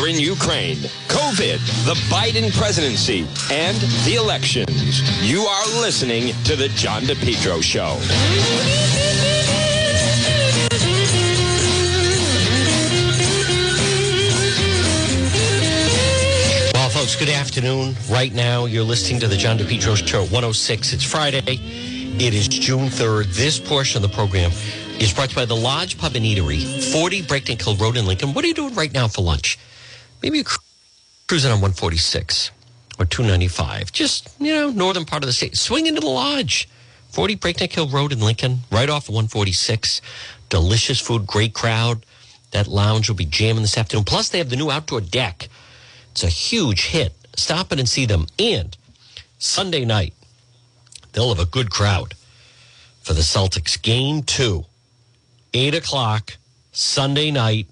war in Ukraine, COVID, the Biden presidency, and the elections. You are listening to The John DePetro Show. Well, folks, good afternoon. Right now, you're listening to the John DePetro Show 106. It's Friday. It is June 3rd. This portion of the program is brought to you by the Lodge Pub and Eatery, 40 Breakneck Hill Road in Lincoln. What are you doing right now for lunch? Maybe you're cruising on 146 or 295, just, you know, northern part of the state. Swing into the Lodge, 40 Breakneck Hill Road in Lincoln, right off of 146. Delicious food, great crowd. That lounge will be jamming this afternoon. Plus, they have the new outdoor deck. It's a huge hit. Stop it and see them. And Sunday night, they'll have a good crowd for the Celtics. Game two, 8 o'clock, Sunday night,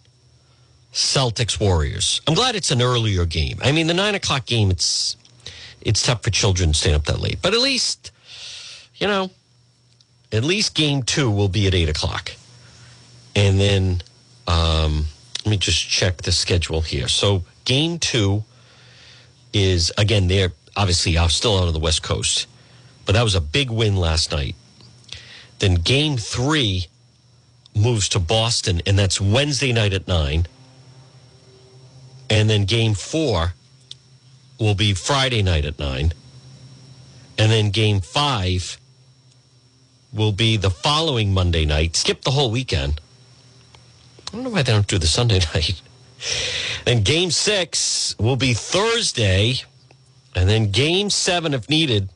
Celtics Warriors. I'm glad it's an earlier game. I mean, the 9 o'clock game, it's it's tough for children to staying up that late. But at least, you know, at least game two will be at 8 o'clock. And then um, let me just check the schedule here. So game two is again they're obviously still out on the West Coast, but that was a big win last night. Then game three moves to Boston, and that's Wednesday night at nine. And then game four will be Friday night at nine. And then game five will be the following Monday night. Skip the whole weekend. I don't know why they don't do the Sunday night. And game six will be Thursday. And then game seven, if needed,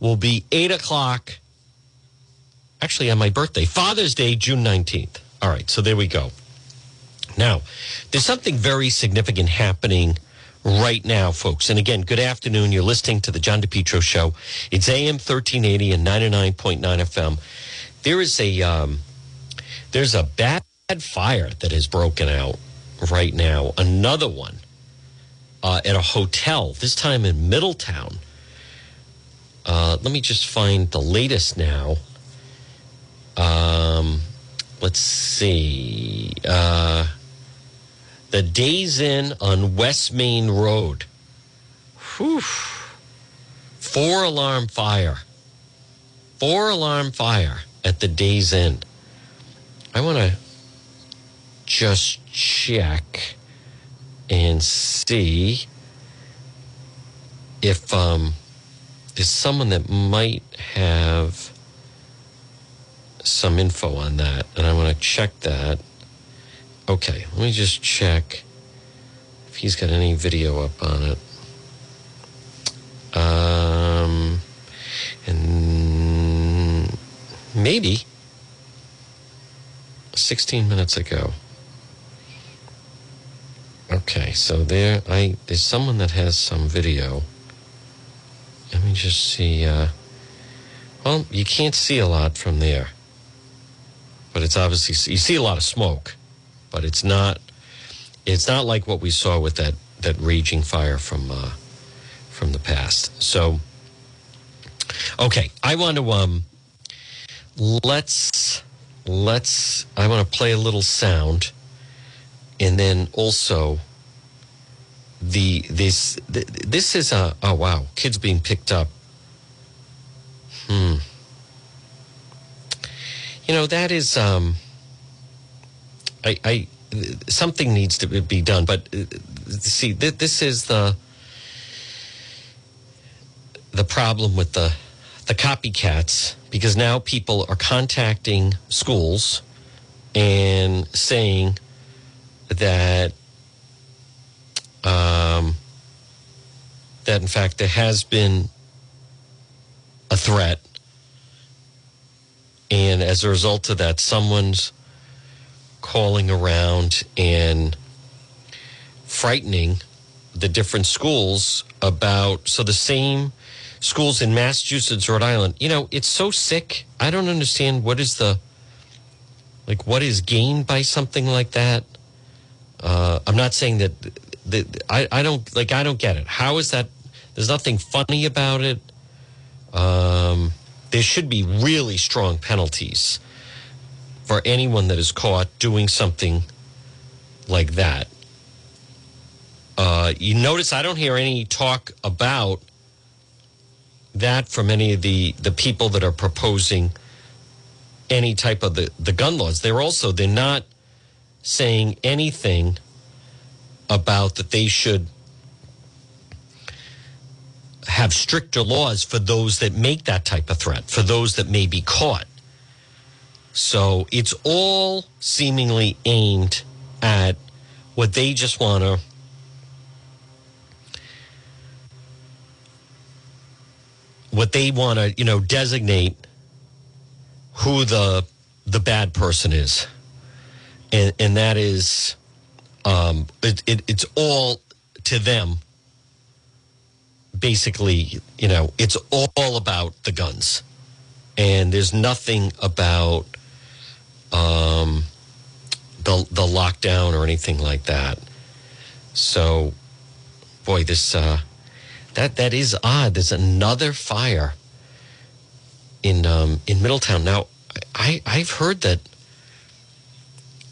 will be eight o'clock. Actually, on my birthday, Father's Day, June 19th. All right, so there we go. Now, there's something very significant happening right now, folks. And again, good afternoon. You're listening to the John DePetro Show. It's AM 1380 and 99.9 FM. There is a um, there's a bad fire that has broken out right now. Another one uh, at a hotel. This time in Middletown. Uh, let me just find the latest now. Um, let's see. Uh, the Days Inn on West Main Road. Whew. Four alarm fire. Four alarm fire at the Days Inn. I want to just check and see if um, there's someone that might have some info on that, and I want to check that. Okay, let me just check if he's got any video up on it. Um, and maybe 16 minutes ago. Okay, so there, I there's someone that has some video. Let me just see. Uh, well, you can't see a lot from there, but it's obviously you see a lot of smoke, but it's not. It's not like what we saw with that that raging fire from uh, from the past. So, okay, I want to um, let's let's. I want to play a little sound and then also the this this is a oh wow kids being picked up hmm you know that is um i i something needs to be done but uh, see this is the the problem with the the copycats because now people are contacting schools and saying that um, that in fact there has been a threat, and as a result of that, someone's calling around and frightening the different schools about so the same schools in Massachusetts, Rhode Island. You know, it's so sick. I don't understand what is the like what is gained by something like that. Uh, I'm not saying that, that I, I don't like I don't get it. How is that? There's nothing funny about it. Um, there should be really strong penalties for anyone that is caught doing something like that. uh, you notice I don't hear any talk about that from any of the, the people that are proposing any type of the, the gun laws. They're also, they're not saying anything about that they should have stricter laws for those that make that type of threat, for those that may be caught. So it's all seemingly aimed at what they just want to what they want to you know designate who the the bad person is. And and that is um it, it it's all to them basically you know it's all about the guns. And there's nothing about um the the lockdown or anything like that so boy this uh that that is odd. There's another fire in um, in Middletown. Now, I I've heard that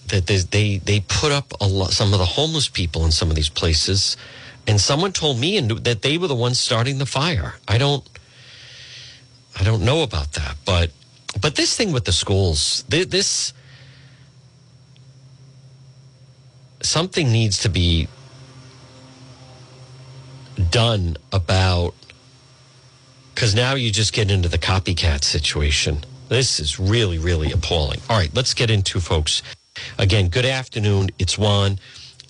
that they they put up a lot some of the homeless people in some of these places, and someone told me that they were the ones starting the fire. I don't I don't know about that, but but this thing with the schools, this something needs to be done about because now you just get into the copycat situation. This is really, really appalling. All right, let's get into folks. Again, good afternoon. It's one.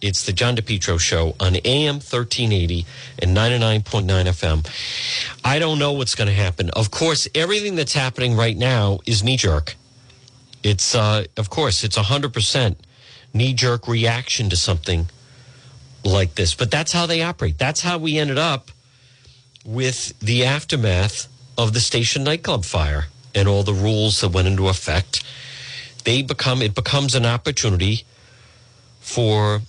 It's the John DePetro show on AM 1380 and 99.9 FM. I don't know what's going to happen. Of course, everything that's happening right now is knee jerk. It's, uh, of course, it's 100% knee jerk reaction to something like this. But that's how they operate. That's how we ended up with the aftermath of the station nightclub fire and all the rules that went into effect. They become it becomes an opportunity for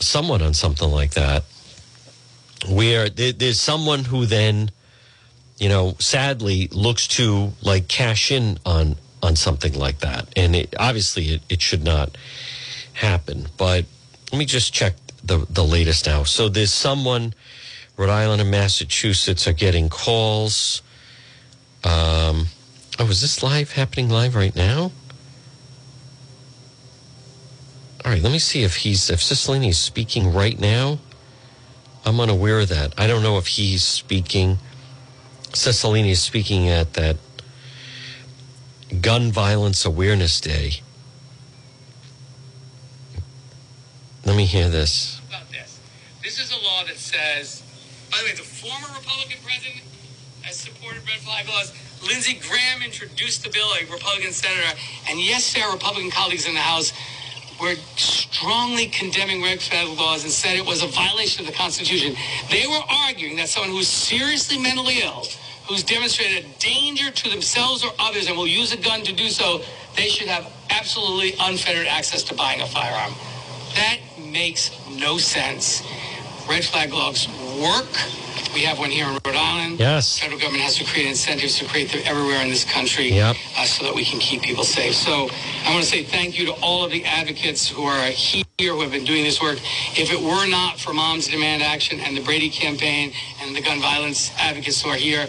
someone on something like that where there's someone who then you know sadly looks to like cash in on on something like that and it, obviously it, it should not happen but let me just check the the latest now. So there's someone, Rhode Island and Massachusetts are getting calls. Um, oh, is this live happening live right now? All right, let me see if he's if Cicilline is speaking right now. I'm unaware of that. I don't know if he's speaking. Cicilline is speaking at that Gun Violence Awareness Day. Let me hear this. About this. This is a law that says, by the way, the former Republican president has supported red flag laws. Lindsey Graham introduced the bill, a Republican senator, and yesterday our Republican colleagues in the House were strongly condemning red flag laws and said it was a violation of the Constitution. They were arguing that someone who's seriously mentally ill, who's demonstrated a danger to themselves or others and will use a gun to do so, they should have absolutely unfettered access to buying a firearm. That makes no sense. Red flag laws work. We have one here in Rhode Island. Yes. Federal government has to create incentives to create them everywhere in this country yep. uh, so that we can keep people safe. So I want to say thank you to all of the advocates who are here, who have been doing this work. If it were not for Moms Demand Action and the Brady campaign and the gun violence advocates who are here,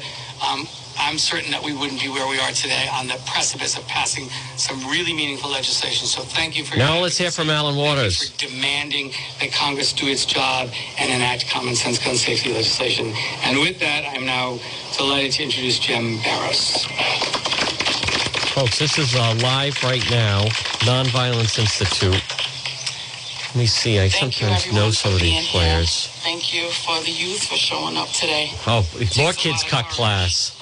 um, I'm certain that we wouldn't be where we are today on the precipice of passing some really meaningful legislation. So thank you for now. Let's hear from Alan Waters for demanding that Congress do its job and enact common sense gun safety legislation. And with that, I'm now delighted to introduce Jim Barros. Folks, this is uh, live right now. Nonviolence Institute. Let me see. I Thank sometimes know some of these players. Here. Thank you for the youth for showing up today. Oh, more kids cut class.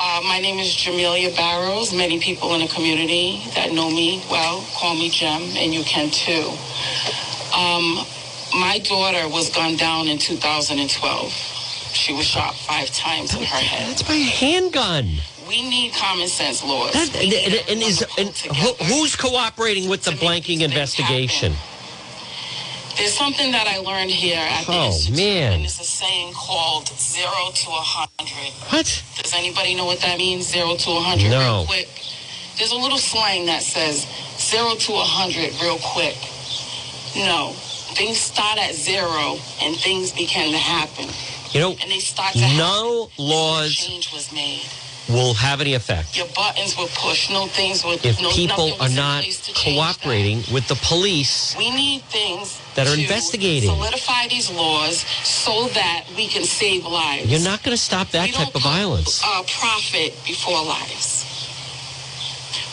Uh, my name is Jamelia Barrows. Many people in the community that know me well call me Jem, and you can too. Um, my daughter was gunned down in 2012. She was shot five times in her head. That's by a handgun. We need common sense laws. That, and, and, and is, and who's cooperating with the blanking investigation? Happen. There's something that I learned here at the oh, Institute. man. And it's a saying called zero to a hundred. What? Does anybody know what that means? Zero to a hundred no. real quick. There's a little slang that says zero to a hundred real quick. No. things start at zero and things begin to happen. You know, And they start to no happen. laws Change was made. Will have any effect Your buttons will push. No things were. if no, people are not change that. cooperating with the police. We need things That are to investigating. Solidify these laws so that we can save lives. You're not going to stop that We type of violence. Uh, profit before lives.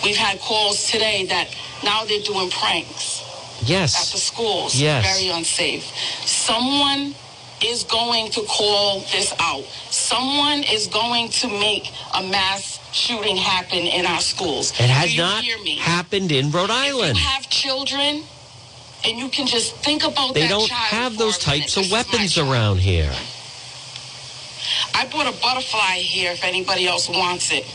We've had calls today that now they're doing pranks Yes. at the schools. Yes. Very unsafe. Someone is going to call this out. Someone is going to make a mass shooting happen in our schools. It has not happened in Rhode Island. If you have children, and you can just think about They don't have those types of weapons around here. I brought a butterfly here if anybody else wants it.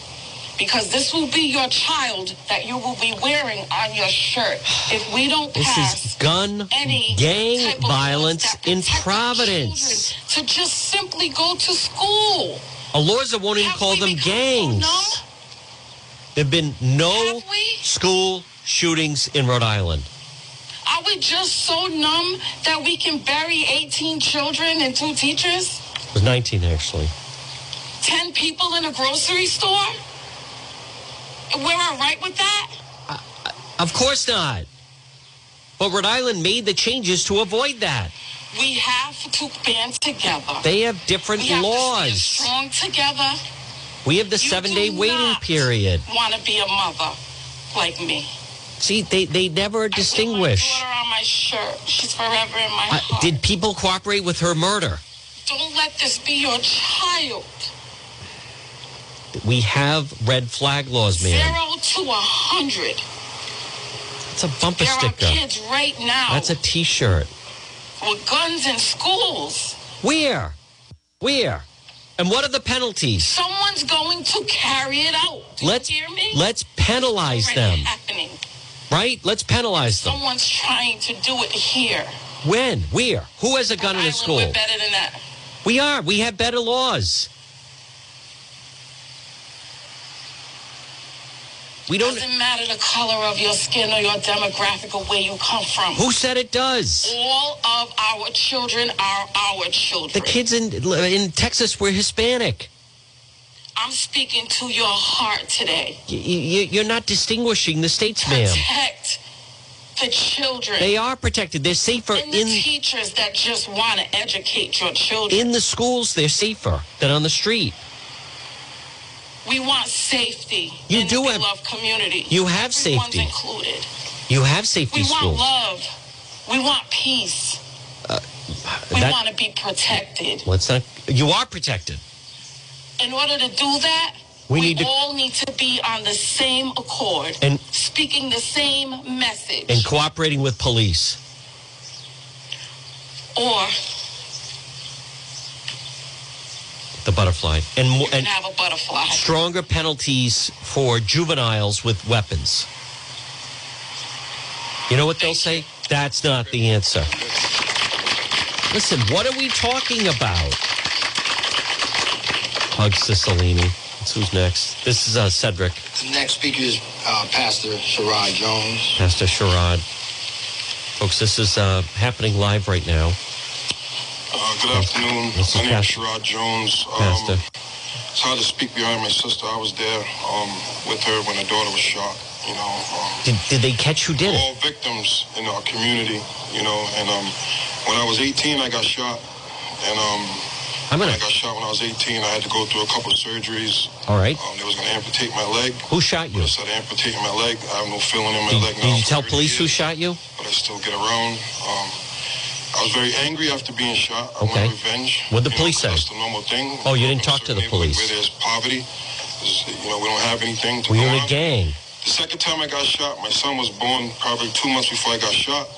Because this will be your child that you will be wearing on your shirt. If we don't This is gun any gang violence in Providence. To just simply go to school. A laws that won't even Have call them so gangs. There have been no school shootings in Rhode Island. Are we just so numb that we can bury 18 children and two teachers? It was 19 actually. 10 people in a grocery store? We're all right with that? Of course not. But Rhode Island made the changes to avoid that. We have to band together. They have different we have to laws. stay strong together. We have the You seven day waiting period. Want to be a mother like me? See, they, they never distinguish. my on my shirt. She's forever in my Uh, did people cooperate with her murder? Don't let this be your child. We have red flag laws, man. Zero to a hundred. That's a bumper There are sticker. kids right now That's a t shirt. with guns in schools. Where? Where? And what are the penalties? Someone's going to carry it out. Do Let's you hear me? let's penalize them, happening. right? Let's penalize them. Someone's trying to do it here. When? Where? Who has a gun in a Island, school? We're better than that. We are. We have better laws. We don't. Doesn't matter the color of your skin or your demographic or where you come from. Who said it does? All of our children are our children. The kids in in Texas were Hispanic. I'm speaking to your heart today. Y- y- you're not distinguishing the states, ma'am. Protect the children They are protected. They're safer and the in teachers that just want to educate your children. in the schools. They're safer than on the street. We want safety You do have- beloved community. you have Everyone's safety. included. You have safety We want love. We want peace. Uh, we That- want to be protected. Let's not. You are protected. In order to do that, We we, need to- all need to be on the same accord And- speaking the same message. and cooperating with police. or The butterfly and you can and have a butterfly. stronger penalties for juveniles with weapons. You know what they'll say? That's not the answer. Listen, what are we talking about? Hug Cicilline. That's who's next. This is uh, Cedric, The next speaker is uh, Pastor Sherrod Jones. Pastor Sherrod. Folks, this is uh, happening live right now. Good afternoon. Is My name is Sherrod Jones. Um, Pastor. it's hard to speak behind my sister. I was there um, with her when her daughter was shot. You know, um, Did, did they catch who did it? all victims in our community. You know, and um, when I was 18, I got shot, and um, I'm gonna. I got shot when I was 18, I had to go through a couple of surgeries. All right. Um, they was going to amputate my leg. Who shot you? Instead of amputating my leg, I have no feeling in my Did, leg did you tell 30 police who shot you? But I still get around. Um, I was very angry after being shot. I Okay. wanted revenge. What'd the You know, police say? That's the normal thing. Oh, you We didn't talk to the a certain neighborhood police. Where there's poverty, There's- you know, we don't have anything to Were you in a gang? The second time I got shot, my son was born probably two months before I got shot,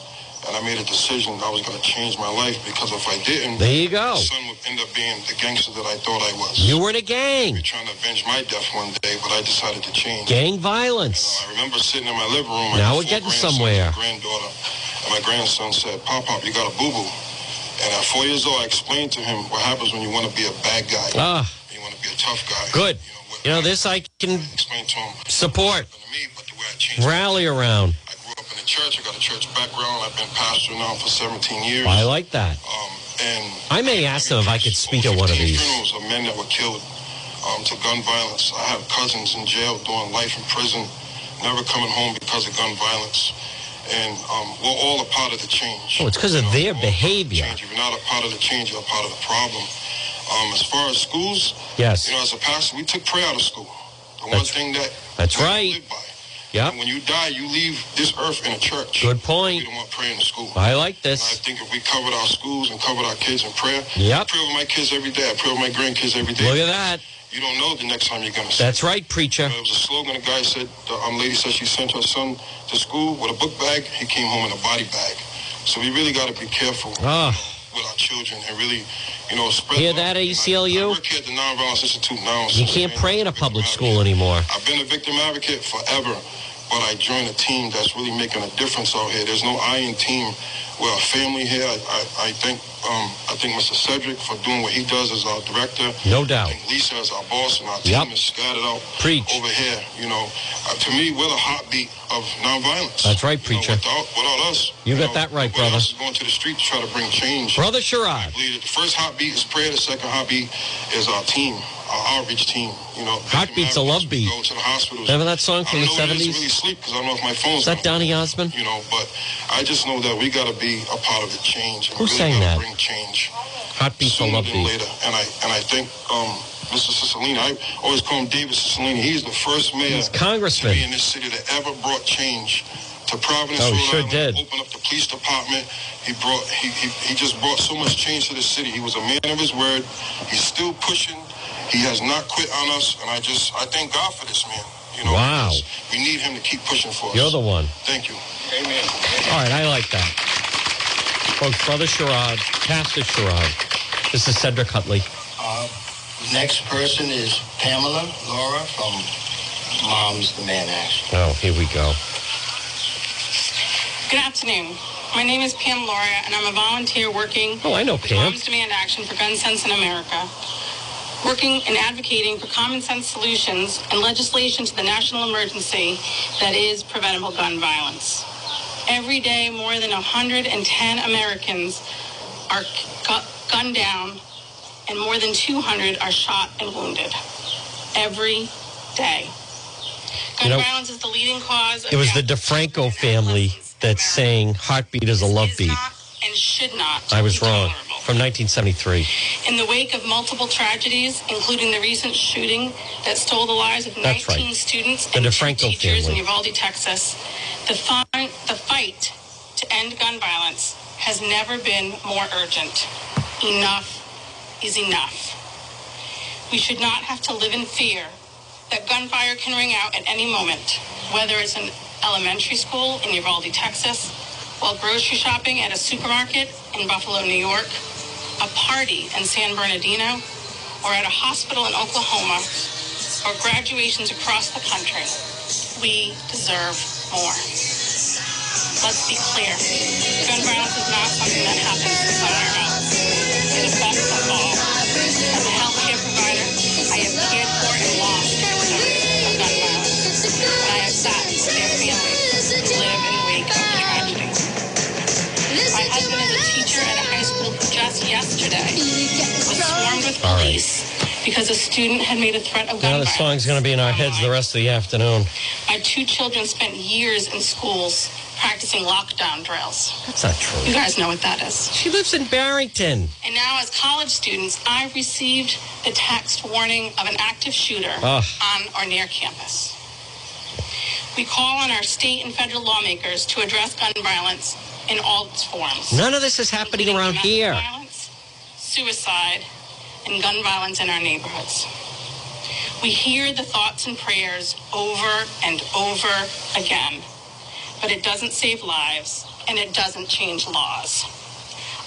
and I made a decision I was going to change my life because if I didn't, There you go. my son would end up being the gangster that I thought I was. You were in a gang. You're trying to avenge my death one day, but I decided to change. Gang violence. I remember sitting in my living room. Now we're getting somewhere. Granddaughter, and my grandson said, "Pop, pop, you got a boo boo." And at four years old, I explained to him what happens when you want to be a bad guy. Ah, you want to be a tough guy. good. You know, what- You know, this I can explain to him. support, To me, but the way I changed rally around. I grew up in a the church. I got a church background. I've been pastor now for 17 years. I like that. Um, and I may ask them if I could speak at one of these. Funerals of men that were killed um, to gun violence. I have cousins in jail doing life in prison, never coming home because of gun violence. And um, we're all a part of the change. Oh, it's because of know, their we're all a part of the behavior. change. If you're not a part of the change, you're a part of the problem. Um, as far as schools, Yes. you know, as a pastor, we took prayer out of school. The one thing that that's right. live by. Yep. When you die, you leave this earth in a church. Good point. We don't want prayer in school. I like And I think if we covered our schools and covered our kids in prayer, Yep. I pray with my kids every day. I pray with my grandkids every day. Look at that. You don't know the next time you're going to see. That's right, preacher. It was a slogan. A guy said, the um, lady said she sent her son to school with a book bag. He came home in a body bag. So we really got to be careful Ah. with our children and really, you know, spread. Hear love. that, ACLU? I, work here at the Nonviolence Institute now. You can't pray in a public school anymore. I've been a victim advocate forever, but I joined a team that's really making a difference out here. There's no I in team. We're a family here. I, I, I thank um, I think Mr. Cedric for doing what he does as our director. No I doubt. think Lisa as our boss and our team Yep. is scattered out Preach. over here. You know, uh, to me, we're the heartbeat of nonviolence. That's right, You know, preacher. without, without us, You got know, that right, brother. is going to the street to try to bring change. Brother Sherrod. the first heartbeat is prayer. The second heartbeat is our team, our outreach team. You know, Heartbeat's a love beat. Go to the hospitals. Remember that song I from don't the know what it is to 70s? really sleep because I don't know if my phone's Is that. Donny Osmond? You know, but I just know that we got to be a part of the change. And Who really sang that? Bring change Heartbeats a love beat. later. And I and I think um, Mr. Cicilline, I always call him David Cicilline. He's the first mayor He's to congressman. be in this city that ever brought change to Providence. Oh, he Rhode sure Island, did. Opened up the police department. He brought he, he he just brought so much change to the city. He was a man of his word. He's still pushing. He has not quit on us, and I just I thank God for this man. You know, Wow. we need him to keep pushing for us. You're the one. Thank you. Amen. All right, I like that. Folks, Brother Sherrod, Pastor Sherrod. This is Cedric Huntley. Uh, next person is Pamela Loria from Moms Demand Action. Oh, here we go. Good afternoon. My name is Pam Loria, and I'm a volunteer working Oh, I know Pam. Moms Demand Action for Gun Sense in America, working and advocating for common sense solutions and legislation to the national emergency that is preventable gun violence. Every day, more than 110 Americans are gu- gunned down, and more than 200 are shot and wounded. Every day. Gun You know, violence is the leading cause. Of It was the DeFranco family adolescents that in sang America Heartbeat is a love beat. and should not I was wrong. From 1973. In the wake of multiple tragedies, including the recent shooting that stole the lives of 19 right. students The and two DeFranco teachers family. in Uvalde, Texas, the, fi- the fight to end gun violence has never been more urgent. Enough is enough. We should not have to live in fear that gunfire can ring out at any moment, whether it's in elementary school in Uvalde, Texas, while grocery shopping at a supermarket in Buffalo, New York, a party in San Bernardino, or at a hospital in Oklahoma, or graduations across the country. We deserve more. Let's be clear. Gun violence is not something that because a student had made a threat of gun Now, this violence. song's going to be in our heads the rest of the afternoon. My two children spent years in schools practicing lockdown drills. That's not true. You guys know what that is. She lives in Barrington. And now, as college students, I received the text warning of an active shooter Ugh. on or near campus. We call on our state and federal lawmakers to address gun violence in all its forms. None of this is happening around here. Violence, suicide, and gun violence in our neighborhoods. We hear the thoughts and prayers over and over again, but it doesn't save lives and it doesn't change laws.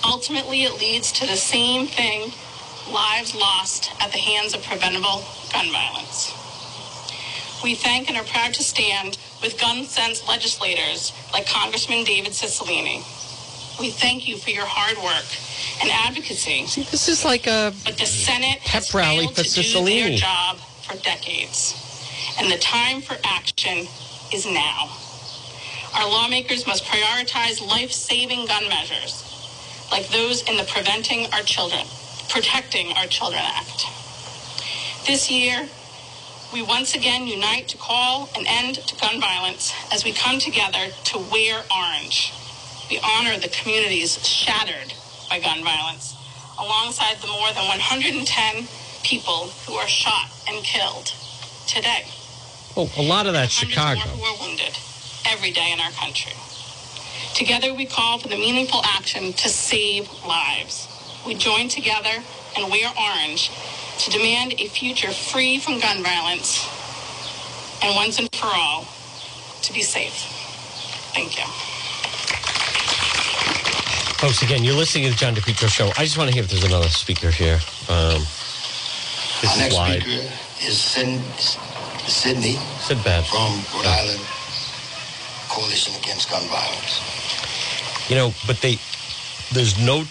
Ultimately, it leads to the same thing lives lost at the hands of preventable gun violence. We thank and are proud to stand with gun sense legislators like Congressman David Cicilline. We thank you for your hard work and advocacy, See, this is like a. but the Senate Pep has rally for to do their job for decades, and the time for action is now. Our lawmakers must prioritize life-saving gun measures, like those in the Preventing Our Children, Protecting Our Children Act. This year, we once again unite to call an end to gun violence as we come together to wear orange. We honor the communities shattered by gun violence, alongside the more than 110 people who are shot and killed today. Well, a lot of that's Hundreds Chicago. more who are wounded every day in our country. Together, we call for the meaningful action to save lives. We join together and wear orange to demand a future free from gun violence and once and for all to be safe. Thank you. Folks, again, you're listening to the John DePetro Show. I just want to hear if there's another speaker here. Um, this Our is next live. speaker is Sin- Sydney Sid Bad. from Rhode Island Coalition Against Gun Violence. You know, but they, there's no,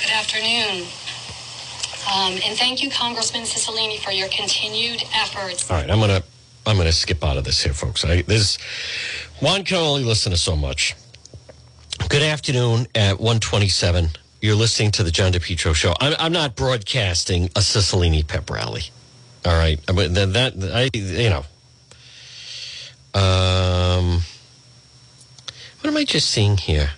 Good afternoon. Um, and thank you, Congressman Cicilline, for your continued efforts. all right, I'm going to, I'm going to skip out of this here, folks. I, this, one can only listen to so much. Good afternoon at 127. You're listening to the John DePetro Show. I'm, I'm not broadcasting a Cicilline pep rally. All right. I mean, that, that I, you know. Um, what am I just seeing here?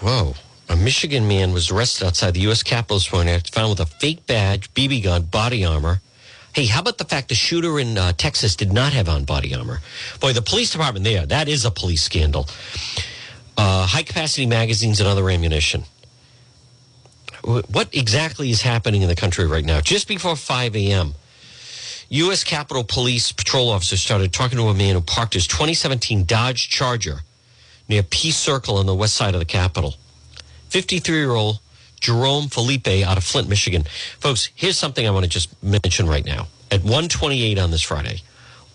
Whoa. A Michigan man was arrested outside the U.S. Capitol this morning found with a fake badge, BB gun, body armor. Hey, how about the fact the shooter in uh, Texas did not have on body armor? Boy, the police department there, that is a police scandal. Uh, high capacity magazines and other ammunition. What exactly is happening in the country right now? Just before 5 a.m., U.S. Capitol Police patrol officers started talking to a man who parked his 2017 Dodge Charger near Peace Circle on the west side of the Capitol. 53 year old Jerome Felipe out of Flint, Michigan. Folks, here's something I want to just mention right now. At 128 on this Friday,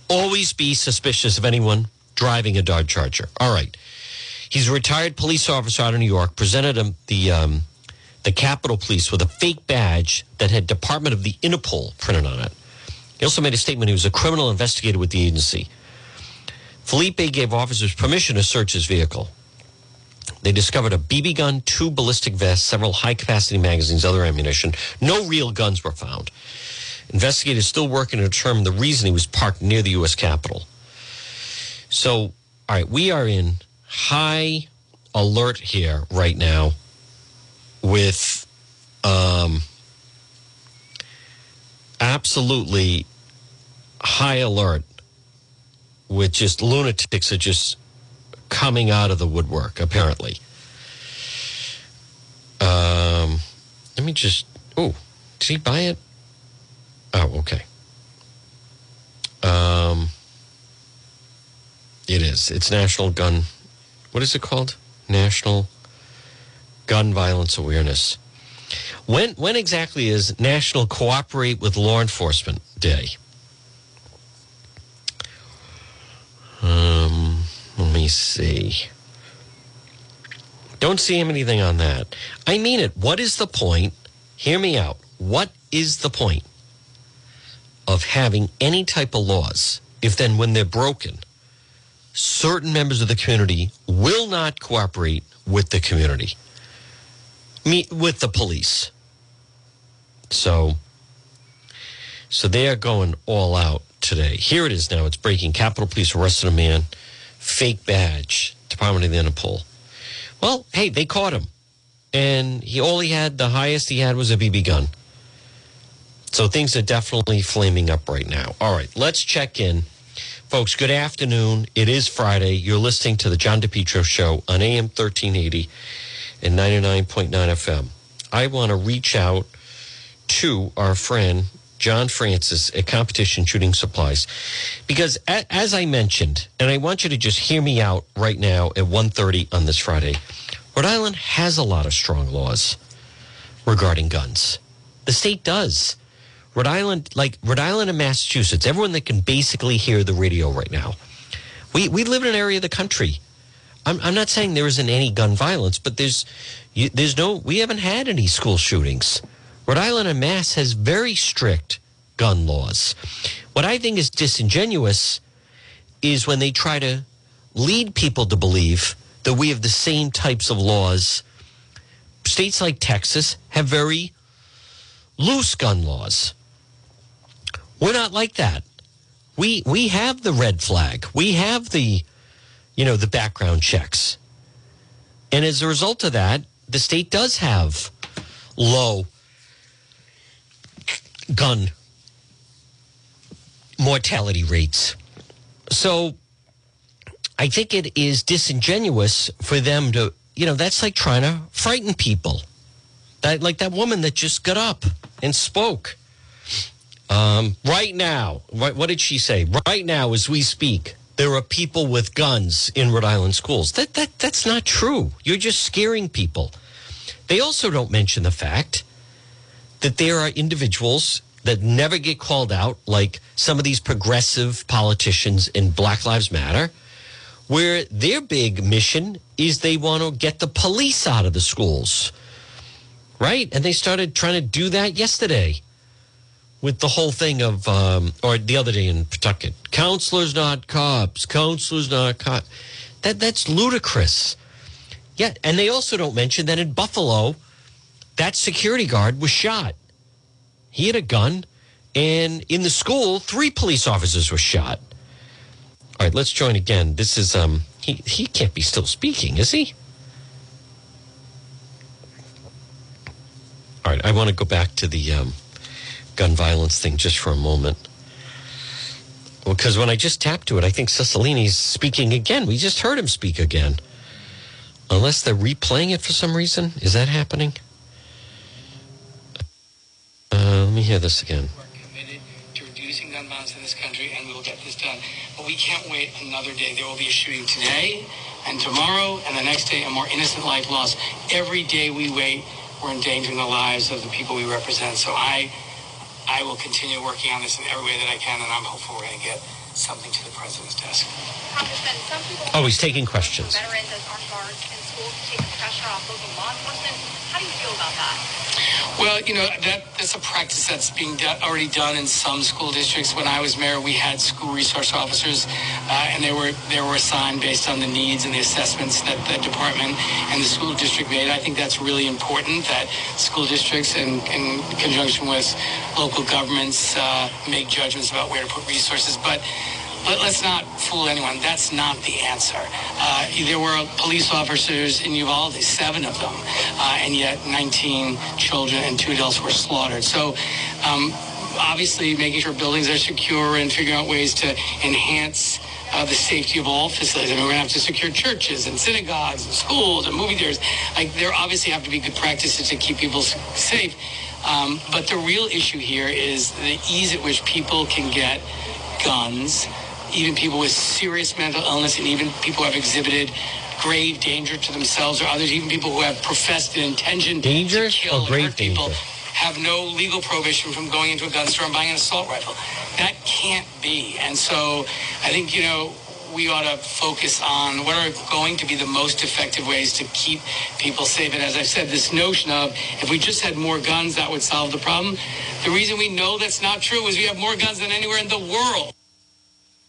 always be suspicious of anyone driving a Dodge Charger. All right. He's a retired police officer out of New York, presented him the, um, the Capitol Police with a fake badge that had Department of the Interpol printed on it. He also made a statement he was a criminal investigator with the agency. Felipe gave officers permission to search his vehicle. They discovered a BB gun, two ballistic vests, several high capacity magazines, other ammunition. No real guns were found. Investigators still working to determine the reason he was parked near the U.S. Capitol. So, all right, we are in high alert here right now with um, absolutely high alert with just lunatics that just coming out of the woodwork, apparently. Um, let me just. Oh, did he buy it? Oh, okay. Um, it is. It's National Gun. What is it called? National Gun Violence Awareness. When when exactly is National Cooperate with Law Enforcement Day? Um, me see. Don't see anything on that. I mean it. What is the point? Hear me out. What is the point of having any type of laws if then when they're broken, certain members of the community will not cooperate with the community, me, with the police? So, so they are going all out today. Here it is now. It's breaking. Capitol Police arrested a man, fake badge, Department of the Interpol. Well, hey, they caught him, and he all he had, the highest he had was a BB gun. So things are definitely flaming up right now. All right, let's check in. Folks, good afternoon. It is Friday. You're listening to the John DePetro Show on AM 1380 and 99.9 FM. I want to reach out to our friend John Francis at Competition Shooting Supplies because as I mentioned, and I want you to just hear me out right now at 1:30 on this Friday. Rhode Island has a lot of strong laws regarding guns. The state does. Rhode Island, like Rhode Island and Massachusetts, everyone that can basically hear the radio right now. We we live in an area of the country. I'm I'm not saying there isn't any gun violence, but there's you, there's no we haven't had any school shootings. Rhode Island and Mass has very strict gun laws. What I think is disingenuous is when they try to lead people to believe that we have the same types of laws. States like Texas have very loose gun laws. We're not like that. We we have the red flag. We have the you know the background checks. And as a result of that, the state does have low gun mortality rates. So I think it is disingenuous for them to, you know, that's like trying to frighten people. That, like that woman that just got up and spoke. Um, right now, what, what did she say? Right now, as we speak, there are people with guns in Rhode Island schools. That, that, that's not true. You're just scaring people. They also don't mention the fact that there are individuals that never get called out, like some of these progressive politicians in Black Lives Matter, where their big mission is they want to get the police out of the schools. Right? And they started trying to do that yesterday with the whole thing of, um, or the other day in Pawtucket, counselors not cops, counselors not cops. That, that's ludicrous. Yeah, and they also don't mention that in Buffalo, that security guard was shot. He had a gun, and in the school, three police officers were shot. All right, let's join again. This is um he he can't be still speaking, is he? All right, I want to go back to the um, gun violence thing just for a moment. Because when I just tapped to it, I think Cicilline's speaking again. We just heard him speak again. Unless they're replaying it for some reason. Is that happening? Uh, let me hear this again. We're committed to reducing gun violence in this country, and we will get this done. But we can't wait another day. There will be a shooting today, and tomorrow, and the next day, a more innocent life lost. Every day we wait, we're endangering the lives of the people we represent. So I, I will continue working on this in every way that I can, and I'm hopeful we're going to get something to the president's desk. Congressman, some people Oh, he's taking questions. veterans as armed guards in Well, you know that that's a practice that's being do- already done in some school districts. When I was mayor, we had school resource officers, uh, and they were they were assigned based on the needs and the assessments that the department and the school district made. I think that's really important that school districts, in, in conjunction with local governments, uh, make judgments about where to put resources. But let, us not fool anyone. That's not the answer. Uh, there were police officers in Uvalde, seven of them, uh, and yet 19 children and two adults were slaughtered. So, um, obviously, making sure buildings are secure and figuring out ways to enhance. Uh, the safety of all facilities. I mean, we're going to have to secure churches and synagogues and schools and movie theaters. Like, there obviously have to be good practices to keep people safe. Um, but the real issue here is the ease at which people can get guns even people with serious mental illness and even people who have exhibited grave danger to themselves or others, even people who have professed an intention Dangerous to kill or grave hurt people, danger? have no legal prohibition from going into a gun store and buying an assault rifle. That can't be. And so I think, you know, we ought to focus on what are going to be the most effective ways to keep people safe. And as I've said, this notion of if we just had more guns, that would solve the problem. The reason we know that's not true is we have more guns than anywhere in the world.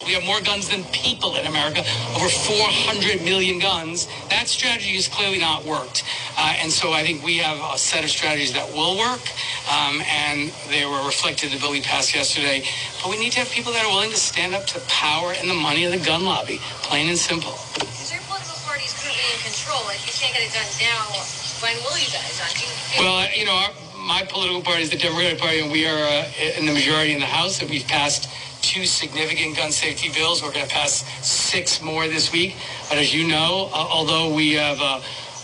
We have more guns than people in America, over 400 million guns. That strategy has clearly not worked. Uh, and so I think we have a set of strategies that will work, um, and they were reflected in the bill we passed yesterday. But we need to have people that are willing to stand up to power and the money of the gun lobby, plain and simple. Because your political party is currently in control. If you can't get it done now, when will you get it done? You Well, you know, our, my political party is the Democratic Party, and we are uh, in the majority in the House, and we've passed two significant gun safety bills. We're going to pass six more this week. But as you know, uh, although we have a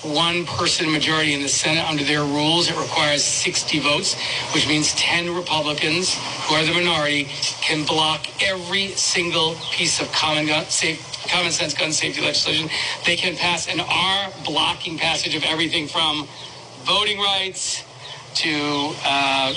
one-person majority in the Senate under their rules, it requires 60 votes, which means 10 Republicans, who are the minority, can block every single piece of common gun safe common sense gun safety legislation they can pass and our blocking passage of everything from voting rights to uh,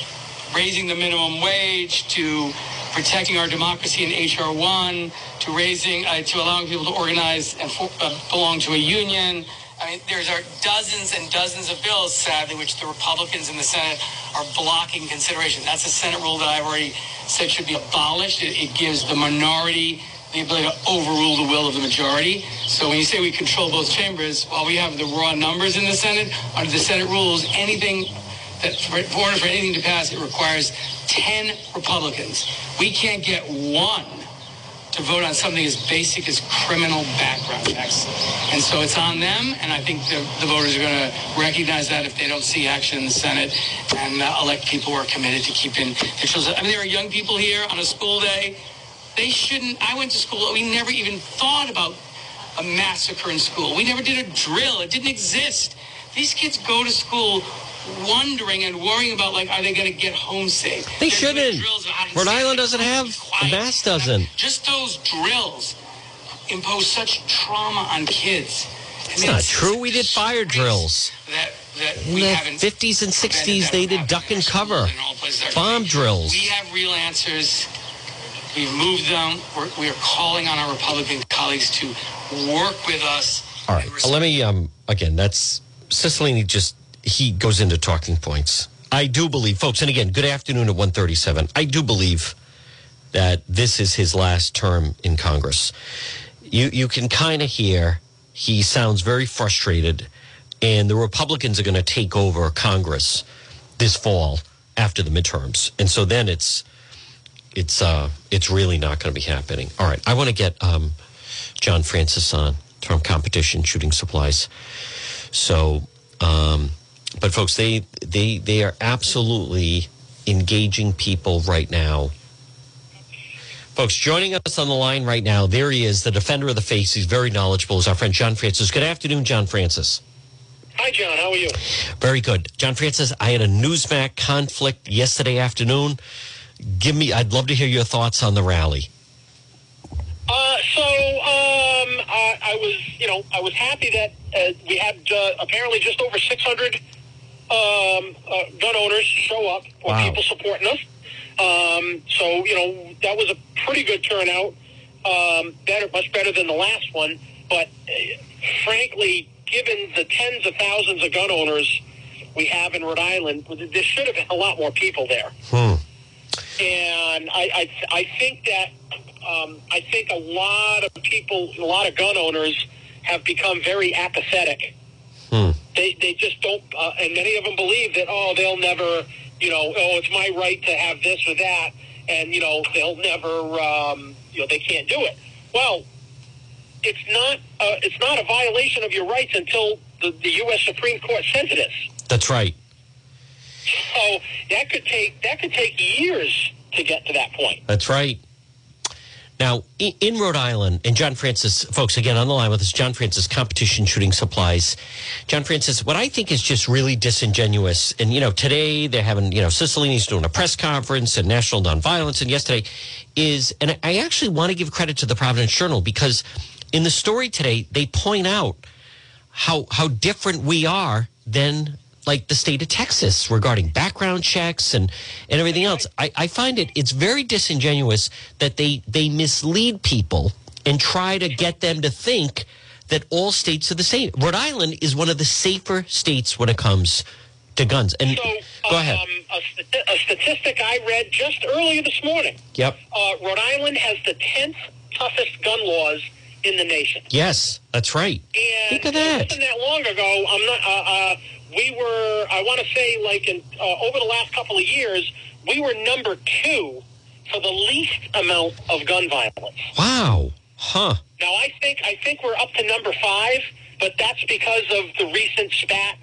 raising the minimum wage to protecting our democracy in HR one to raising uh, to allowing people to organize and for, uh, belong to a union. I mean, there's are dozens and dozens of bills, sadly, which the Republicans in the Senate are blocking consideration. That's a Senate rule that I've already said should be abolished. It, it gives the minority the ability to overrule the will of the majority. So when you say we control both chambers, while we have the raw numbers in the Senate, under the Senate rules, anything that for for anything to pass, it requires 10 Republicans. We can't get one to vote on something as basic as criminal background checks. And so it's on them, and I think the, the voters are going to recognize that if they don't see action in the Senate and uh, elect people who are committed to keeping their children. I mean, there are young people here on a school day. They shouldn't. I went to school. We never even thought about a massacre in school. We never did a drill. It didn't exist. These kids go to school wondering and worrying about like, are they going to get home safe? They They're shouldn't. drills on how to Rhode Island doesn't have. Mass doesn't. Just those drills impose such trauma on kids. It's not true. We did fire drills. That, that In we the haven't 50s and 60s, prevented they did duck and cover. in all places. Bomb drills. We have real answers. We've moved them. We're, we are calling on our Republican colleagues to work with us. All right. Let me um again. That's Cicilline. Just he goes into talking points. I do believe, folks, and again, good afternoon at one thirty-seven. I do believe that this is his last term in Congress. You you can kind of hear he sounds very frustrated, and the Republicans are going to take over Congress this fall after the midterms, and so then it's it's uh it's really not going to be happening. All right, I want to get um, John Francis on from Competition Shooting Supplies. So, um, but folks, they they they are absolutely engaging people right now. Folks, joining us on the line right now, there he is, the defender of the face. He's very knowledgeable. Is our friend John Francis. Good afternoon, John Francis. Hi, John. How are you? Very good, John Francis. I had a Newsmax conflict yesterday afternoon. Give me. I'd love to hear your thoughts on the rally. Uh, so um, I, I was, you know, I was happy that uh, we had uh, apparently just over 600 um, uh, gun owners show up or Wow. people supporting us. Um, so you know that was a pretty good turnout. Um, better, much better than the last one. But uh, frankly, given the tens of thousands of gun owners we have in Rhode Island, there should have been a lot more people there. Hmm. and I, I, I think that um, I think a lot of people, a lot of gun owners, have become very apathetic. Hmm. They they just don't, uh, and many of them believe that oh they'll never, you know, oh it's my right to have this or that, and you know they'll never, um, you know, they can't do it. Well, it's not uh, it's not a violation of your rights until the, the U.S. Supreme Court says it is. That's right. So that could take that could take years to get to that point. That's right. Now, in Rhode Island, and John Francis, folks, again on the line with us, John Francis, Competition Shooting Supplies. John Francis, what I think is just really disingenuous, and you know, today they're having, you know, Cicilline's doing a press conference and National Nonviolence, and yesterday is, and I- actually want to give credit to the Providence Journal because in the story today they point out how how different we are than like the state of Texas regarding background checks and and everything else. I, I find it it's very disingenuous that they they mislead people and try to get them to think that all states are the same. Rhode Island is one of the safer states when it comes to guns. And So, go ahead. Um, a, st- a statistic I read just earlier this morning: Yep. uh, Rhode Island has the tenth toughest gun laws in the nation. Yes, that's right. And Think of that. wasn't that long ago. I'm not. Uh, uh, we were. I want to say, like in uh, over the last couple of years, we were number two for the least amount of gun violence. Wow. Huh. Now I think I think we're up to number five, but that's because of the recent spat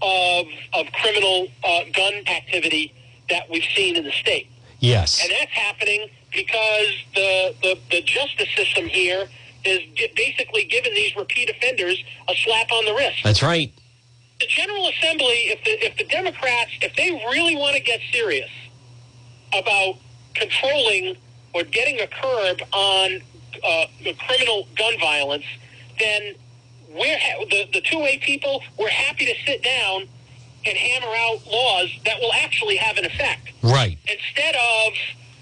of of criminal uh, gun activity that we've seen in the state, Yes. and that's happening because the the, the justice system here is basically giving these repeat offenders a slap on the wrist. That's right. The General Assembly, if the if the Democrats, if they really want to get serious about controlling or getting a curb on uh, the criminal gun violence, then we're ha- the the two way people. We're happy to sit down and hammer out laws that will actually have an effect Right. instead of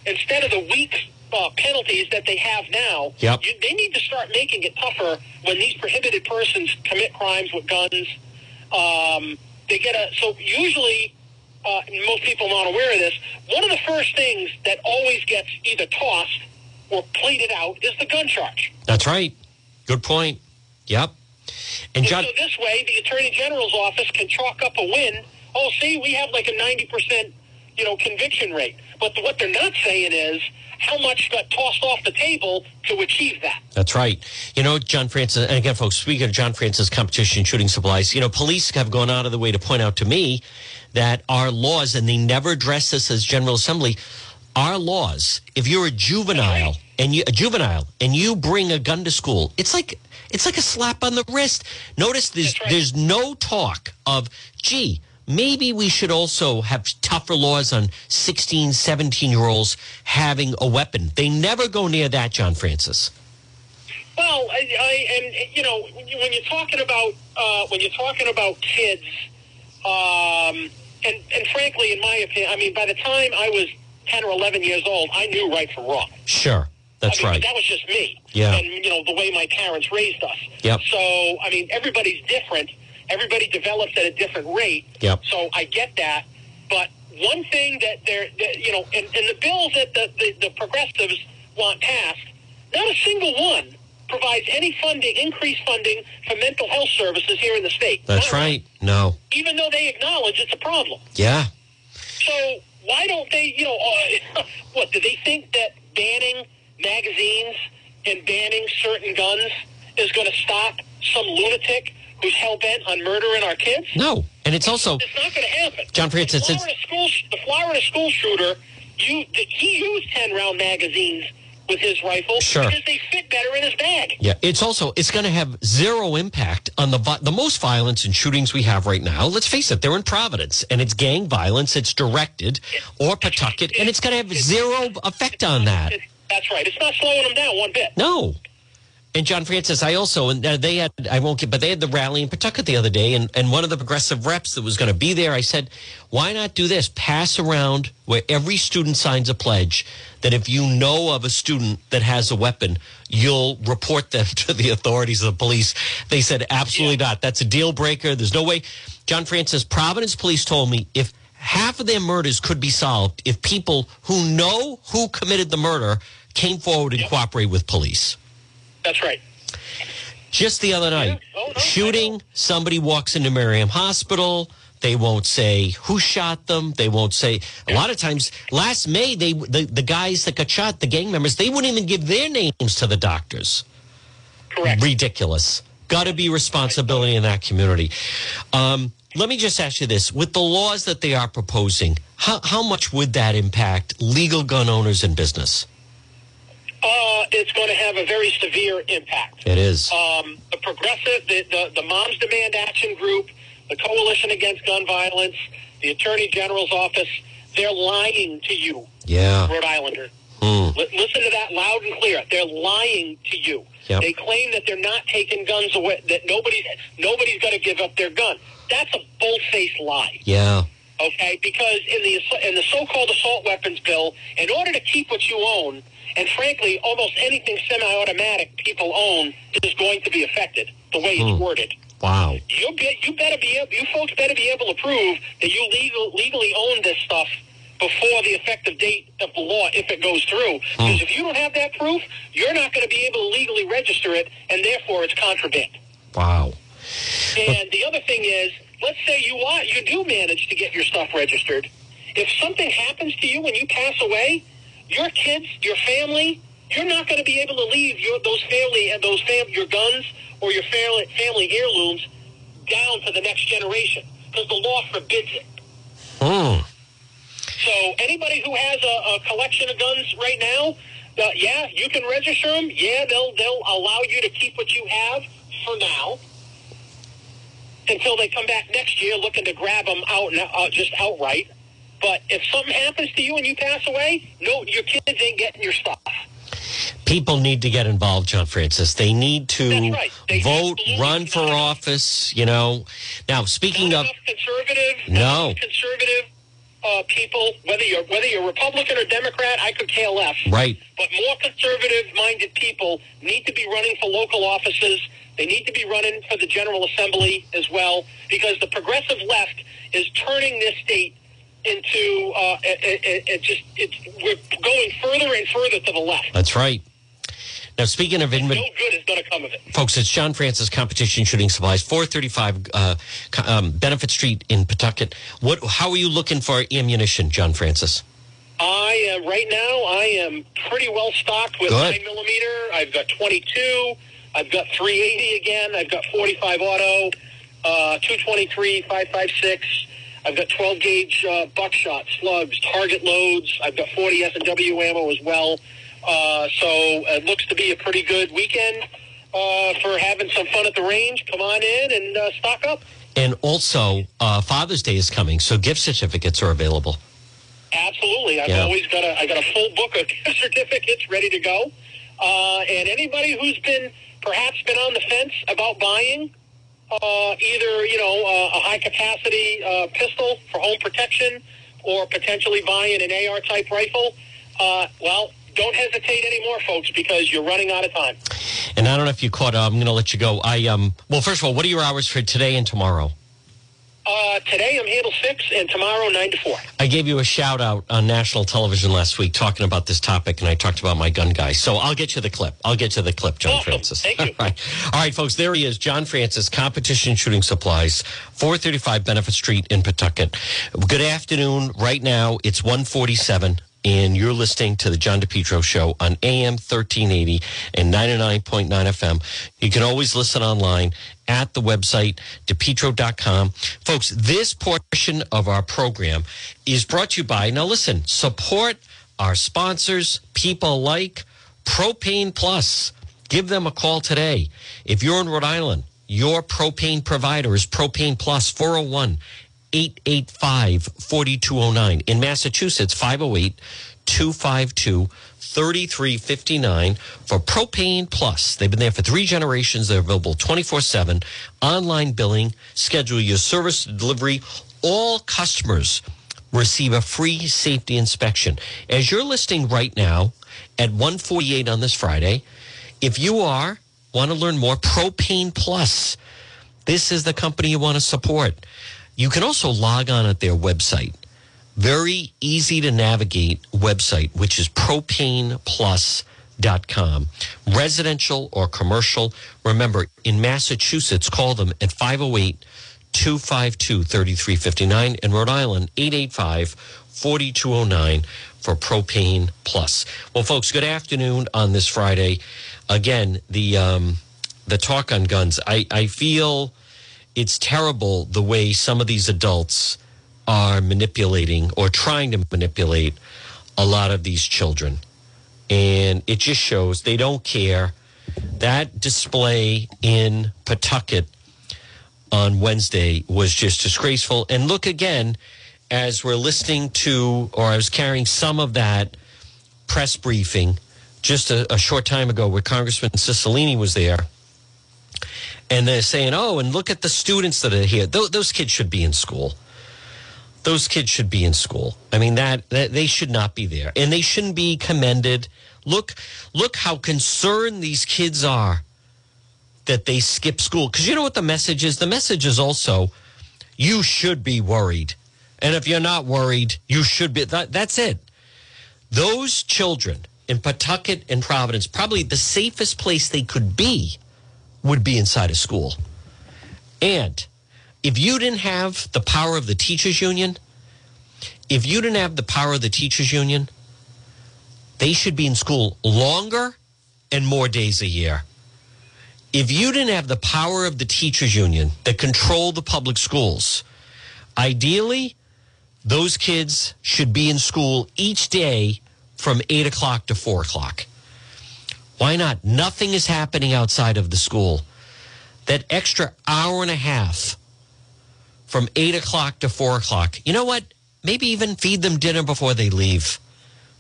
instead of the weak uh, penalties that they have now. Yep. You, they need to start making it tougher when these prohibited persons commit crimes with guns. Um, they get a so usually. Uh, most people not aware of this. One of the first things that always gets either tossed or pleaded out is the gun charge. That's right. Good point. Yep. And John, so this way, the attorney general's office can chalk up a win. Oh, see, we have like a ninety percent, you know, conviction rate. But what they're not saying is how much got tossed off the table to achieve that. That's right. You know, John Francis, and again, folks, speaking of John Francis competition shooting supplies, you know, police have gone out of the way to point out to me that our laws, and they never address this as General Assembly, our laws, if you're a juvenile and you a juvenile and you bring a gun to school, it's like it's like a slap on the wrist. Notice there's right. there's no talk of gee, maybe we should also have tougher laws on 16, 17 year olds having a weapon. They never go near that, John Francis. Well, I, I and you know when you- when you're talking about uh, when you're talking about kids, um, and and frankly, in my opinion, I mean, by the time I was ten or eleven years old, I knew right from wrong. Sure. That's I mean, right. That was just me. Yeah. And you know the way my parents raised us. Yep. So I mean, everybody's different. Everybody develops at a different rate. Yep. So I get that, but one thing that they're, that, you know, and, and the bills that the, the, the progressives want passed, not a single one provides any funding, increased funding for mental health services here in the state. That's one. right. No. Even though they acknowledge it's a problem. Yeah. So why don't they, you know, uh, what, do they think that banning magazines and banning certain guns is going to stop some lunatic who's hell-bent on murdering our kids? No. And it's also It's not going to happen. John the it's- Florida school, the Florida school shooter, you, he used 10-round magazines with his rifle Sure. because they fit better in his bag. Yeah, it's also it's going to have zero impact on the the most violence and shootings we have right now. Let's face it, they're in Providence, and it's gang violence. It's directed or Pawtucket, and it's going to have zero effect on that. That's right. It's not slowing them down one bit. No. And John Francis, I also and uh, they had I won't get, but they had the rally in Pawtucket the other day, and and one of the progressive reps that was going to be there, I said, why not do this? Pass around where every student signs a pledge that if you know of a student that has a weapon, you'll report them to the authorities of the police. They said, absolutely not. That's a deal breaker. There's no way. John Francis, Providence Police told me if half of their murders could be solved if people who know who committed the murder came forward and cooperate with police. That's right. Just the other night, Oh, no, shooting, somebody walks into Miriam Hospital. They won't say who shot them. They won't say. A lot of times, last May, they the, the guys that got shot, the gang members, they wouldn't even give their names to the doctors. Correct. Ridiculous. Got to be responsibility in that community. Um, let me just ask you this: with the laws that they are proposing, how, how much would that impact legal gun owners and business? Uh, it's going to have a very severe impact. It is. um, the progressive, the, the, the Moms Demand Action Group, the Coalition Against Gun Violence, the Attorney General's office, they're lying to you, yeah. Rhode Islander. Hmm. Li- listen to that loud and clear. They're lying to you. Yep. They claim that they're not taking guns away, that nobody's, nobody's going to give up their gun. That's a bull-faced lie Yeah. okay? Because in the in the so-called assault weapons bill, in order to keep what you own, and frankly, almost anything semi-automatic people own is going to be affected the way it's hmm. worded. Wow. You be, you better be able, you folks better be able to prove that you legal, legally own this stuff before the effective date of the law, if it goes through. Hmm. Because if you don't have that proof, you're not going to be able to legally register it, and therefore it's contraband. Wow. And the other thing is, let's say you are, you do manage to get your stuff registered. If something happens to you when you pass away, your kids, your family, you're not going to be able to leave your those family and those fam, your guns or your family family heirlooms down to the next generation because the law forbids it. Hmm. So anybody who has a, a collection of guns right now, uh, yeah, you can register them. Yeah, they'll they'll allow you to keep what you have for now until they come back next year looking to grab them out uh, just outright. But if something happens to you and you pass away, no, your kids ain't getting your stuff. People need to get involved, John Francis. They need to right. They vote, run for office. You know. Now, speaking Not of, conservative. No. Conservative uh, people, whether you're whether you're Republican or Democrat, I could care less. Right. But more conservative-minded people need to be running for local offices. They need to be running for the General Assembly as well, because the progressive left is turning this state into uh, it, it, it just it's we're going further and further to the left. That's right. Now, speaking of No good is going to come of it. Folks, it's John Francis Competition Shooting Supplies, 435 uh, um, Benefit Street in Pawtucket. What? How are you looking for ammunition, John Francis? I am right now. I am pretty well stocked with Good. nine millimeter. I've got 22. I've got 380 again. I've got 45 auto, uh, 223, 556. I've got 12 gauge uh, buckshot, slugs, target loads. I've got 40 S and W ammo as well. Uh, so it looks to be a pretty good weekend uh, for having some fun at the range. Come on in and uh, stock up. And also, uh, Father's Day is coming, so gift certificates are available. Absolutely. I've Yeah. always got a I got a full book of gift certificates ready to go. Uh, and anybody who's been perhaps been on the fence about buying uh, either you know uh, a high capacity uh, pistol for home protection or potentially buying an AR type rifle, uh, well, don't hesitate anymore, folks, because you're running out of time. And I don't know if you caught. I'm going to let you go. I um. Well, first of all, what are your hours for today and tomorrow? Uh, today I'm handle six, and tomorrow nine to four. I gave you a shout out on national television last week talking about this topic, and I talked about my gun guy. So I'll get you the clip. I'll get you the clip, John Awesome. Francis. Thank you. All right. All right, folks, there he is, John Francis, Competition Shooting Supplies, 435 Benefit Street in Pawtucket. Good afternoon. Right now, it's 147. And you're listening to the John DePetro Show on AM 1380 and 99.9 FM. You can always listen online at the website, depetro.com. Folks, this portion of our program is brought to you by, now listen, support our sponsors, people like Propane Plus. Give them a call today. If you're in Rhode Island, your propane provider is Propane Plus 401 885 4209. In Massachusetts, 508 252 3359 for Propane Plus. They've been there for three generations. They're available 24 7, online billing, schedule your service delivery. All customers receive a free safety inspection. As you're listening right now at 148 on this Friday, if you are want to learn more Propane Plus, this is the company you want to support. You can also log on at their website. Very easy to navigate website, which is propaneplus.com. Residential or commercial. Remember, in Massachusetts, call them at 508 252 3359. In Rhode Island, 885 4209 for Propane Plus. Well, folks, good afternoon on this Friday. Again, the um, the talk on guns. I, I feel it's terrible the way some of these adults are manipulating or trying to manipulate a lot of these children. And it just shows they don't care. That display in Pawtucket on Wednesday was just disgraceful. And look again, as we're listening to, or I was carrying some of that press briefing just a, a short time ago where Congressman Cicilline was there. And they're saying, oh, and look at the students that are here. Those, those kids should be in school. Those kids should be in school. I mean, that, that they should not be there. And they shouldn't be commended. Look, look how concerned these kids are that they skip school. Because you know what the message is? The message is also, you should be worried. And if you're not worried, you should be. That, that's it. Those children in Pawtucket and Providence, probably the safest place they could be would be inside a school. And if you didn't have the power of the teachers union, if you didn't have the power of the teachers union, they should be in school longer and more days a year. If you didn't have the power of the teachers union that control the public schools, ideally, those kids should be in school each day from 8 o'clock to 4 o'clock. Why not? Nothing is happening outside of the school. That extra hour and a half from 8 o'clock to 4 o'clock, you know what? Maybe even feed them dinner before they leave.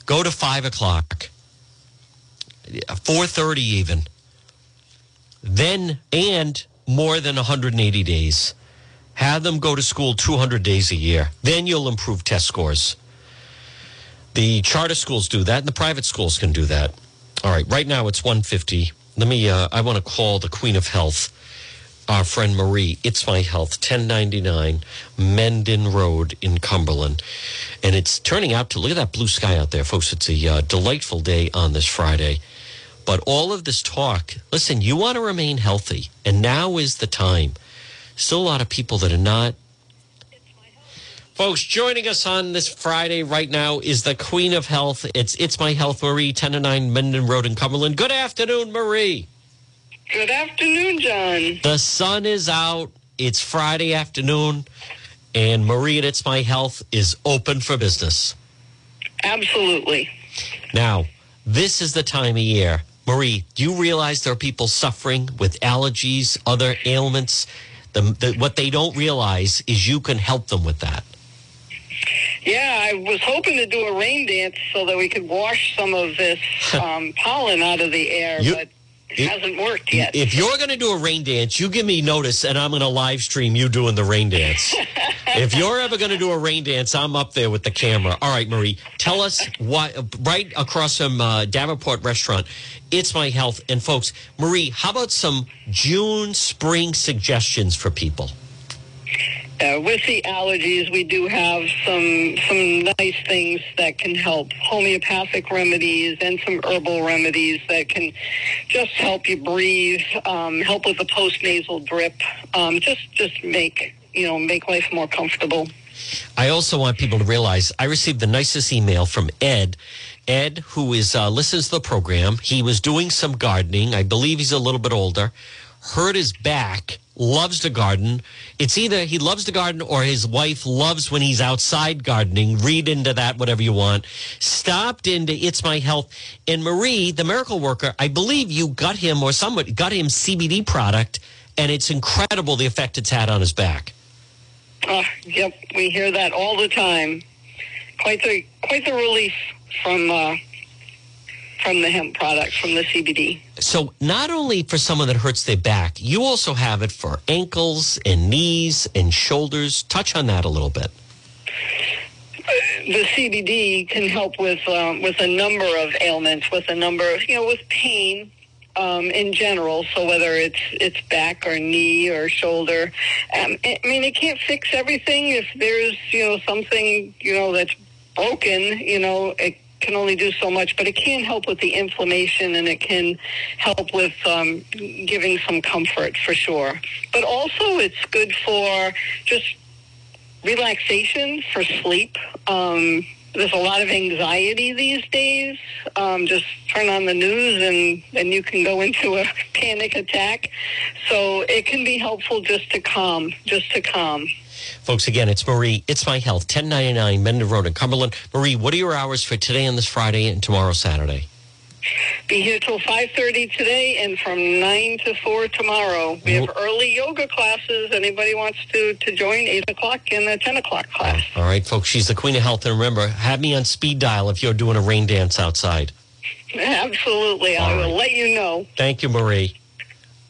Go to 5 o'clock, 4.30 even. Then, and more than 180 days Have them go to school 200 days a year. Then you'll improve test scores. The charter schools do that, and the private schools can do that. All right, right now it's 150. Let me, uh, I want to call the Queen of Health, our friend Marie. It's My Health, 1099 Mendon Road in Cumberland. And it's turning out to, look at that blue sky out there, folks. It's a uh, delightful day on this Friday. But all of this talk, listen, you want to remain healthy, and now is the time. Still a lot of people that are not. Folks, joining us on this Friday right now is the Queen of Health. It's It's My Health, Marie, 10 to 9 Mendon Road in Cumberland. Good afternoon, Marie. Good afternoon, John. The sun is out. It's Friday afternoon, and Marie at It's My Health is open for business. Absolutely. Now, this is the time of year. Marie, do you realize there are people suffering with allergies, other ailments? The, the, what they don't realize is you can help them with that. Yeah, I was hoping to do a rain dance so that we could wash some of this um, pollen out of the air, You- but it hasn't worked yet. If you're going to do a rain dance, you give me notice, and I'm going to live stream you doing the rain dance. if you're ever going to do a rain dance, I'm up there with the camera. All right, Marie, tell us why. Right across from uh, Davenport Restaurant, it's my health. And folks, Marie, how about some June spring suggestions for people? Uh, with the allergies, we do have some some nice things that can help. Homeopathic remedies and some herbal remedies that can just help you breathe, um, help with the postnasal drip, um, just just make you know make life more comfortable. I also want people to realize I received the nicest email from Ed. Ed, who is uh, listens to the program, he was doing some gardening. I believe he's a little bit older. Hurt his back, loves to garden. It's either he loves to garden or his wife loves when he's outside gardening. Read into that whatever you want. Stopped into It's My Health. And Marie, the miracle worker, I believe you got him or somebody got him CBD product, and it's incredible the effect it's had on his back. Uh, yep, we hear that all the time. Quite the quite the relief from uh, from the hemp product from the CBD. So not only for someone that hurts their back, you also have it for ankles and knees and shoulders. Touch on that a little bit. the CBD can help with um, with a number of ailments, with a number, you know, with pain um, in general. So whether it's it's back or knee or shoulder, um, I I mean, it can't fix everything. If there's you know something you know that's broken, you know, it can only do so much, but it can help with the inflammation and it can help with um, giving some comfort for sure. But also, it's good for just relaxation for sleep. Um, there's a lot of anxiety these days. Um, just turn on the news and and you can go into a panic attack. So it can be helpful just to calm, just to calm. Folks, again, it's Marie. It's my health. 1099 Mendon Road in Cumberland. Marie, what are your hours for today and this Friday and tomorrow Saturday? Be here till 5.30 today and from 9 to 4 tomorrow. We have mm-hmm. early yoga classes. Anybody wants to, to join, 8 o'clock and a 10 o'clock oh, class. All right, folks, she's the queen of health. And remember, have me on speed dial if you're doing a rain dance outside. Absolutely. I will let you know. Thank you, Marie.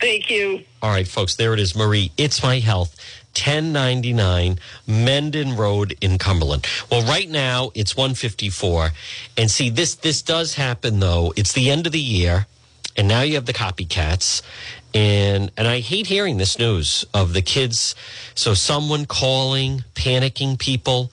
Thank you. All right, folks, there it is, Marie. It's my health. 1099 Mendon Road in Cumberland. Well, right now it's 154. And see, this this does happen though. It's the end of the year, and now you have the copycats. And and I hate hearing this news of the kids. So someone calling, panicking people,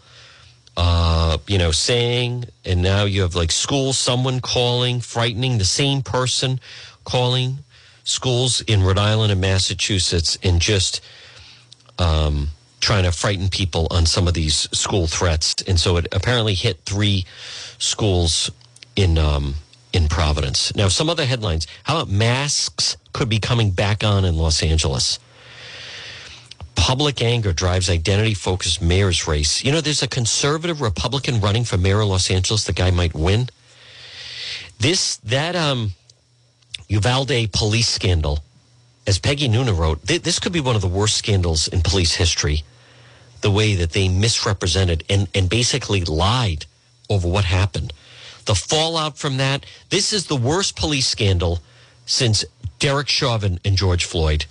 uh, you know, saying, and now you have like schools, someone calling, frightening the same person calling schools in Rhode Island and Massachusetts and just um, trying to frighten people on some of these school threats. And so it apparently hit three schools in um, in Providence. Now, some other headlines. How about masks could be coming back on in Los Angeles? Public anger drives identity focused mayor's race. You know, there's a conservative Republican running for mayor of Los Angeles. The guy might win. This, that, um, Uvalde police scandal, as Peggy Noonan wrote, th- this could be one of the worst scandals in police history. The way that they misrepresented and, and basically lied over what happened. The fallout from that, this is the worst police scandal since Derek Chauvin and George Floyd.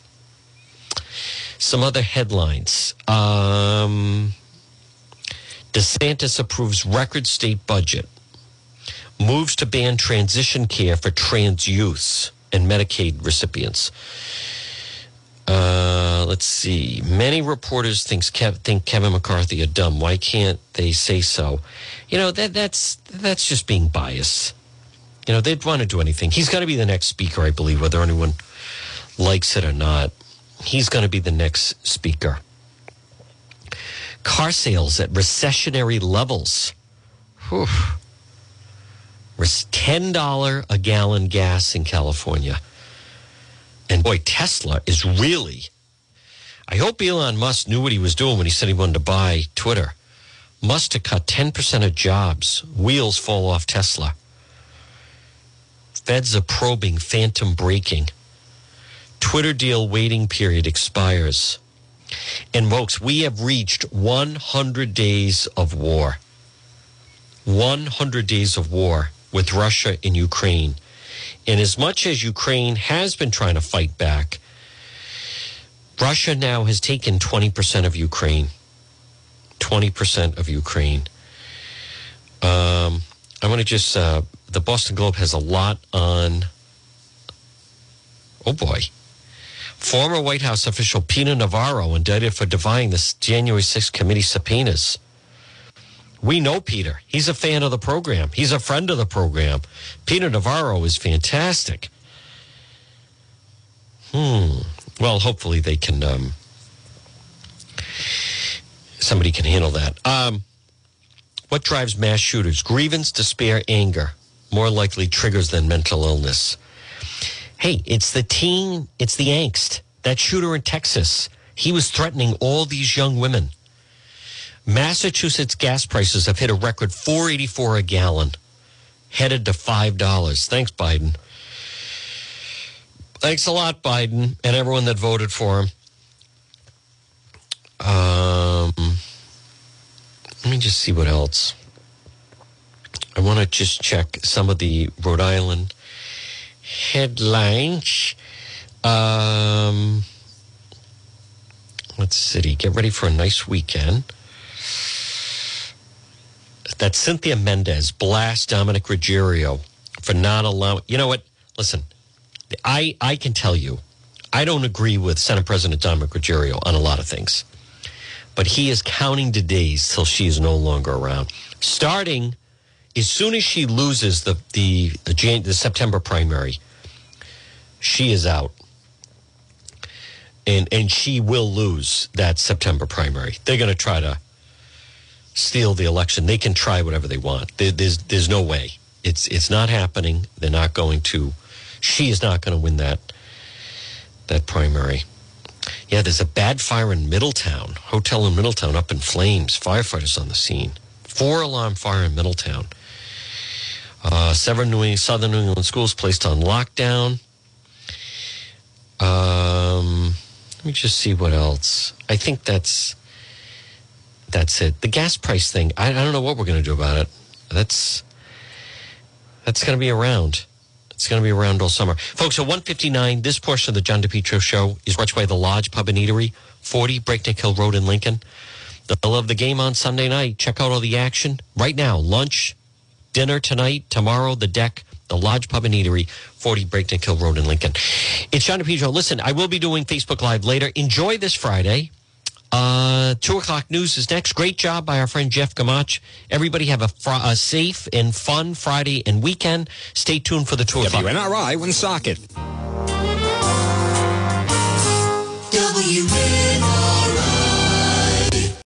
Some other headlines. Um, DeSantis approves record state budget. Moves to ban transition care for trans youths and Medicaid recipients. Uh, let's see. Many reporters thinks Kev, think Kevin McCarthy a dumb. Why can't they say so? You know that that's that's just being biased. You know they'd want to do anything. He's going to be the next speaker, I believe, whether anyone likes it or not. He's going to be the next speaker. Car sales at recessionary levels. Whew. $10 a gallon gas in California. And boy, Tesla is really. I hope Elon Musk knew what he was doing when he said he wanted to buy Twitter. Must have cut 10% of jobs. Wheels fall off Tesla. Feds are probing phantom braking. Twitter deal waiting period expires. And folks, we have reached 100 days of war. 100 days of war with Russia and Ukraine. And as much as Ukraine has been trying to fight back, Russia now has taken 20% of Ukraine. 20% of Ukraine. Um, I want to just, uh, the Boston Globe has a lot on, oh boy. Former White House official Peter Navarro indicted for defying the January 6th committee subpoenas. We know Peter. He's a fan of the program. He's a friend of the program. Peter Navarro is fantastic. Hmm. Well, hopefully they can. Um, somebody can handle that. Um, what drives mass shooters? Grievance, despair, anger. More likely triggers than mental illness. Hey, it's the teen, it's the angst. That shooter in Texas, he was threatening all these young women. Massachusetts gas prices have hit a record 484 a gallon, headed to $5. Thanks, Biden. Thanks a lot, Biden, and everyone that voted for him. Um, let me just see what else. I want to just check some of the Rhode Island headlines. Um, let's see. Get ready for a nice weekend. That Cynthia Mendes blast Dominick Ruggerio for not allowing. You know what? Listen, I I can tell you, I don't agree with Senate President Dominick Ruggerio on a lot of things, but he is counting the days till she is no longer around. Starting as soon as she loses the the the, the September primary, she is out. And and she will lose that September primary. They're going to try to steal the election. They can try whatever they want. There, there's there's no way. It's it's not happening. They're not going to. She is not going to win that that primary. Yeah, there's a bad fire in Middletown. Hotel in Middletown up in flames. Firefighters on the scene. Four alarm fire in Middletown. Uh, seven New England, Southern New England schools placed on lockdown. Um, let me just see what else. I think that's that's it. The gas price thing. I, I don't know what we're going to do about it. That's that's going to be around. It's going to be around all summer, folks. At one fifty nine, this portion of the John DePetro show is watched by the Lodge Pub and Eatery, forty Breakneck Hill Road in Lincoln. The middle of the game on Sunday night. Check out all the action right now. Lunch, dinner tonight, tomorrow. The deck the Lodge Pub and Eatery, 40 Breakneck Hill Road in Lincoln. It's John DePetro. Listen, I will be doing Facebook Live later. Enjoy this Friday. Uh, two o'clock news is next. Great job by our friend Jeff Gamach. Everybody have a, fr- a safe and fun Friday and weekend. Stay tuned for the two o'clock. WNRI Woonsocket.